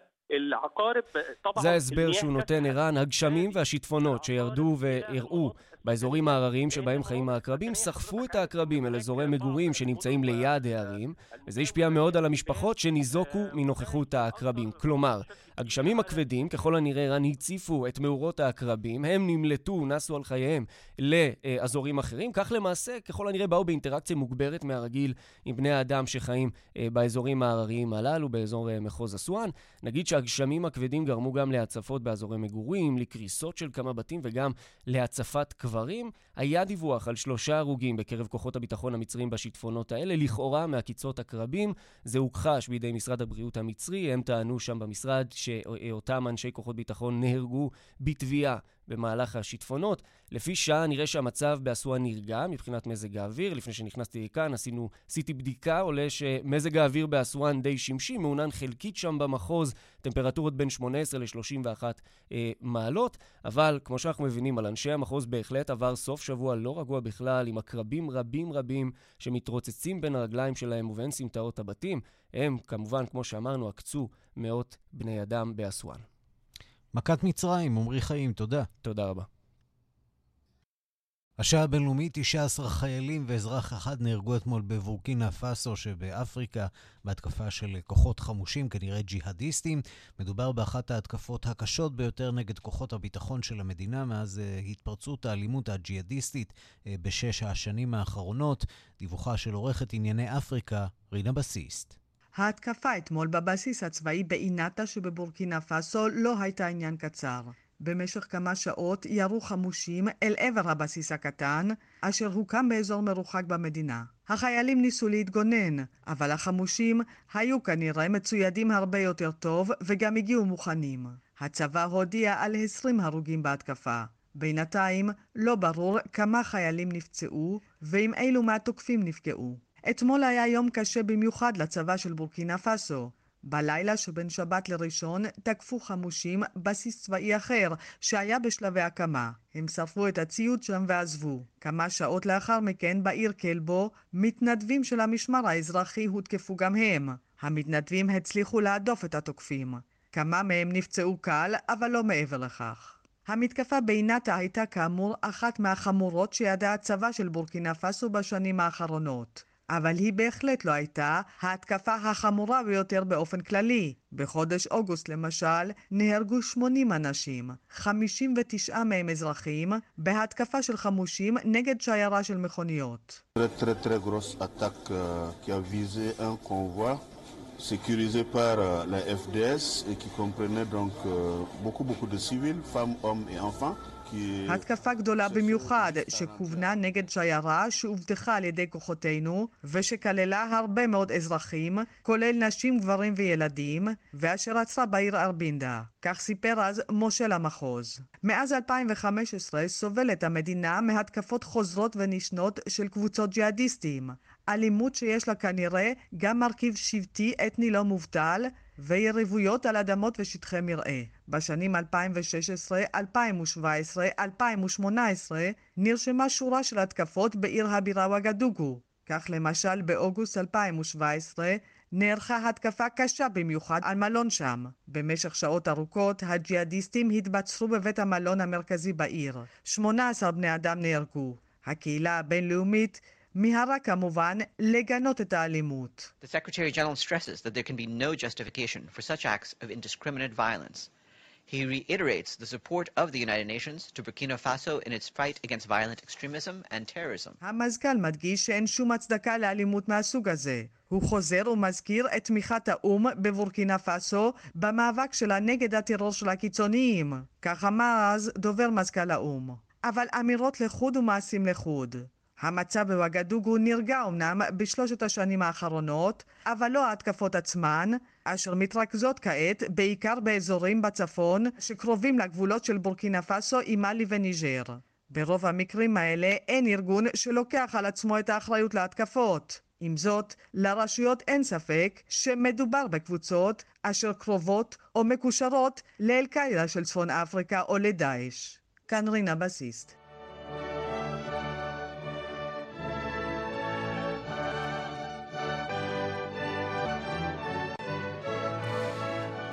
זה ההסבר שהוא נותן ערן, הגשמים והשיטפונות שירדו והראו באזורים ההרריים שבהם חיים העקרבים, סחפו את העקרבים אל אזורי מגורים שנמצאים ליד הערים, וזה השפיע מאוד על המשפחות שניזוקו מנוכחות העקרבים. כלומר, הגשמים הכבדים, ככל הנראה ערן, הציפו את מאורות העקרבים, הם נמלטו, נסו על חייהם לאזורים אחרים, כך למעשה, ככל הנראה באו באינטראקציה מוגברת מהרגיל עם בני האדם שחיים באזורים ההרריים הללו, באזור מחוז אסואן. נגיד שהגשמים הכבדים גרמו גם להצפות באזורי מגורים, לקריסות של כמה בתים וגם להצפת קברים. היה דיווח על שלושה הרוגים בקרב כוחות הביטחון המצריים בשיטפונות האלה, לכאורה מעקיצות עקרבים. זה הוכחש בידי משרד הבריאות המצרי, הם טענו שם במשרד שאותם אנשי כוחות ביטחון נהרגו בתביעה במהלך השיטפונות. לפי שעה נראה שהמצב באסואן נרגע מבחינת מזג האוויר. לפני שנכנסתי לכאן עשינו, עשיתי בדיקה, עולה שמזג האוויר באסואן די שמשי, מעונן חלקית שם במחוז, טמפרטורות בין 18 ל-31 אה, מעלות, אבל כמו שאנחנו מבינים על אנשי המחוז בהחלט עבר סוף שבוע לא רגוע בכלל, עם עקרבים רבים רבים שמתרוצצים בין הרגליים שלהם ובין סמטאות הבתים. הם, כמובן, כמו שאמרנו, עקצו מאות בני אדם באסואן. מכת מצרים, עמרי חיים, תודה. תודה רבה. השעה הבינלאומית, 19 חיילים ואזרח אחד נהרגו אתמול בבורקינה פאסו שבאפריקה בהתקפה של כוחות חמושים, כנראה ג'יהאדיסטים. מדובר באחת ההתקפות הקשות ביותר נגד כוחות הביטחון של המדינה מאז uh, התפרצות האלימות הג'יהאדיסטית uh, בשש השנים האחרונות. דיווחה של עורכת ענייני אפריקה, רינה בסיסט. ההתקפה אתמול בבסיס הצבאי באינטה שבבורקינה פאסו לא הייתה עניין קצר. במשך כמה שעות ירו חמושים אל עבר הבסיס הקטן, אשר הוקם באזור מרוחק במדינה. החיילים ניסו להתגונן, אבל החמושים היו כנראה מצוידים הרבה יותר טוב וגם הגיעו מוכנים. הצבא הודיע על 20 הרוגים בהתקפה. בינתיים לא ברור כמה חיילים נפצעו ועם אילו מהתוקפים נפגעו. אתמול היה יום קשה במיוחד לצבא של בורקינה פאסו. בלילה שבין שבת לראשון תקפו חמושים בסיס צבאי אחר שהיה בשלבי הקמה. הם שרפו את הציוד שם ועזבו. כמה שעות לאחר מכן בעיר קלבו מתנדבים של המשמר האזרחי הותקפו גם הם. המתנדבים הצליחו להדוף את התוקפים. כמה מהם נפצעו קל, אבל לא מעבר לכך. המתקפה בינתה הייתה כאמור אחת מהחמורות שידע הצבא של בורקינה פאסו בשנים האחרונות. אבל היא בהחלט לא הייתה ההתקפה החמורה ביותר באופן כללי. בחודש אוגוסט למשל נהרגו 80 אנשים, 59 מהם אזרחים, בהתקפה של חמושים נגד שיירה של מכוניות. sécurisé par la FDS et qui comprenait donc beaucoup beaucoup de civils, femmes, hommes et enfants. התקפה גדולה במיוחד, שכוונה נגד שיירה שהובטחה על ידי כוחותינו, ושכללה הרבה מאוד אזרחים, כולל נשים, גברים וילדים, ואשר עצרה בעיר ארבינדה. כך סיפר אז מושל המחוז. מאז 2015 סובלת המדינה מהתקפות חוזרות ונשנות של קבוצות ג'יהאדיסטים. אלימות שיש לה כנראה גם מרכיב שבטי אתני לא מובטל, ויריבויות על אדמות ושטחי מרעה. בשנים 2016, 2017, 2018 נרשמה שורה של התקפות בעיר הבירה וגדוגו. כך למשל באוגוסט 2017 נערכה התקפה קשה במיוחד על מלון שם. במשך שעות ארוכות הג'יהאדיסטים התבצרו בבית המלון המרכזי בעיר. 18 בני אדם נהרגו. הקהילה הבינלאומית מיהרה כמובן לגנות את האלימות. The Secretary General stresses that there can be no justification for such acts of indiscriminate violence. He reiterates the support of the United Nations to Burkina Faso in its fight against violent extremism and terrorism. המזכ"ל מדגיש שאין שום הצדקה לאלימות מהסוג הזה. הוא חוזר ומזכיר את תמיכת האו"ם בבורקינה פאסו במאבק שלה נגד הטרור של הקיצוניים. כך אמר אז דובר מזכ"ל האו"ם. אבל אמירות לחוד ומעשים לחוד. המצב בוואגדוגו נרגע אמנם בשלושת השנים האחרונות, אבל לא ההתקפות עצמן, אשר מתרכזות כעת בעיקר באזורים בצפון שקרובים לגבולות של בורקינה פאסו עם מאלי וניג'ר. ברוב המקרים האלה אין ארגון שלוקח על עצמו את האחריות להתקפות. עם זאת, לרשויות אין ספק שמדובר בקבוצות אשר קרובות או מקושרות לאל-קאעידה של צפון אפריקה או לדאעש. כאן רינה בסיסט.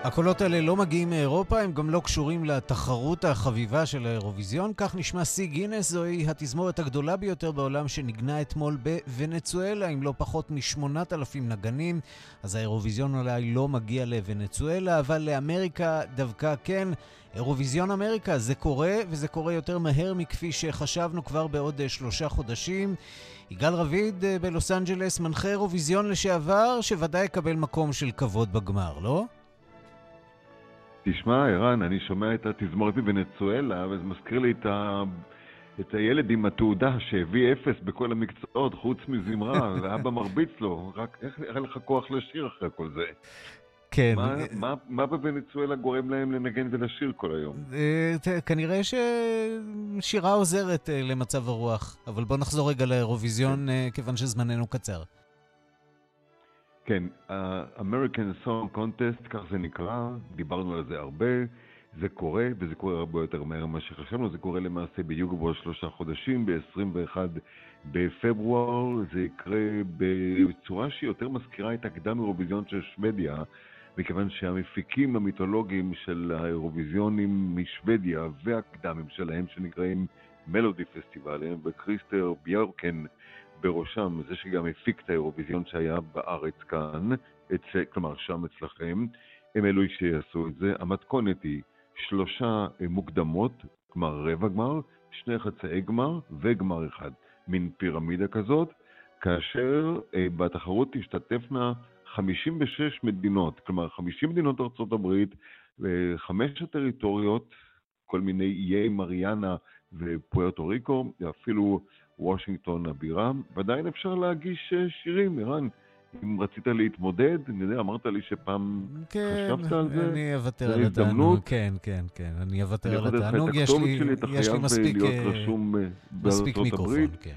הקולות האלה לא מגיעים מאירופה, הם גם לא קשורים לתחרות החביבה של האירוויזיון. כך נשמע שיא גינס, זוהי התזמורת הגדולה ביותר בעולם שנגנה אתמול בוונצואלה, עם לא פחות משמונת אלפים נגנים. אז האירוויזיון אולי לא מגיע לוונצואלה, אבל לאמריקה דווקא כן. אירוויזיון אמריקה, זה קורה, וזה קורה יותר מהר מכפי שחשבנו כבר בעוד אה, שלושה חודשים. יגאל רביד אה, בלוס אנג'לס, מנחה אירוויזיון לשעבר, שוודאי יקבל מקום של כבוד בגמר, לא? תשמע, ערן, אני שומע את התזמורת בוונצואלה, וזה מזכיר לי את, ה... את הילד עם התעודה שהביא אפס בכל המקצועות, חוץ מזמרה, ואבא מרביץ לו, רק איך היה לך כוח לשיר אחרי כל זה? כן. מה, מה, מה בוונצואלה גורם להם לנגן ולשיר כל היום? אה, כנראה ששירה עוזרת אה, למצב הרוח, אבל בוא נחזור רגע לאירוויזיון, אה, כיוון שזמננו קצר. כן, ה-American Song Contest, כך זה נקרא, דיברנו על זה הרבה, זה קורה, וזה קורה הרבה יותר מהר ממה שחשבנו, זה קורה למעשה בדיוק בעוד שלושה חודשים, ב-21 בפברואר, זה יקרה בצורה שהיא יותר מזכירה את הקדם אירוויזיון של שוודיה, מכיוון שהמפיקים המיתולוגיים של האירוויזיונים משוודיה והקדמים שלהם, שנקראים מלודי פסטיבל, הם וקריסטר ביורקן, בראשם זה שגם הפיק את האירוויזיון שהיה בארץ כאן, אצל, כלומר שם אצלכם, הם אלו שיעשו את זה. המתכונת היא שלושה מוקדמות, כלומר רבע גמר, שני חצאי גמר וגמר אחד, מין פירמידה כזאת, כאשר אה, בתחרות תשתתפנה 56 מדינות, כלומר 50 מדינות ארצות הברית, וחמש הטריטוריות, כל מיני איי מריאנה ופוארטו ריקו, אפילו וושינגטון הבירה, ועדיין אפשר להגיש אה, שירים, ערן. אם רצית להתמודד, אני יודע, אמרת לי שפעם כן, חשבת על זה. אני אוותר על התענוג. כן, כן, כן, אני אוותר על התענוג. יש לי, יש לי מספיק, אה, אה, מספיק מיקרופון, כן.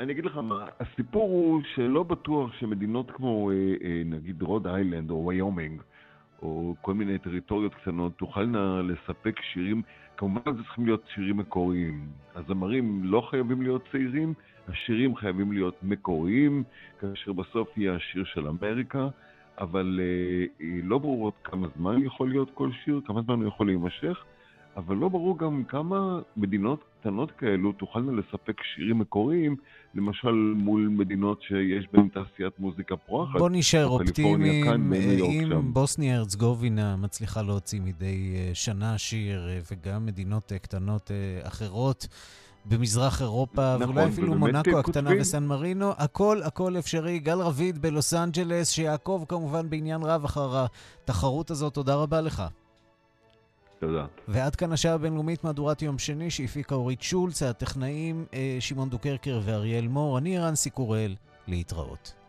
אני אגיד לך מה, הסיפור הוא שלא בטוח שמדינות כמו נגיד רוד איילנד או ויומינג, או כל מיני טריטוריות קטנות, תוכלנה לספק שירים כמובן זה צריכים להיות שירים מקוריים. הזמרים לא חייבים להיות צעירים, השירים חייבים להיות מקוריים, כאשר בסוף יהיה השיר של אמריקה, אבל אה, לא ברור עוד כמה זמן יכול להיות כל שיר, כמה זמן הוא יכול להימשך, אבל לא ברור גם כמה מדינות קטנות כאלו תוכלנה לספק שירים מקוריים, למשל מול מדינות שיש בהן תעשיית מוזיקה פורחת. בוא נשאר אופטימיים, אם בוסניה הרצגובינה מצליחה להוציא מדי אה, שנה שיר, אה, וגם מדינות אה, קטנות אחרות. במזרח אירופה, נכון, ואולי אפילו מונאקו הקטנה וסן מרינו, הכל הכל אפשרי. גל רביד בלוס אנג'לס, שיעקב כמובן בעניין רב אחר התחרות הזאת, תודה רבה לך. תודה. ועד כאן השעה הבינלאומית מהדורת יום שני שהפיקה אורית שולץ, הטכנאים שמעון דוקרקר ואריאל מור, אני רנסי קורל, להתראות.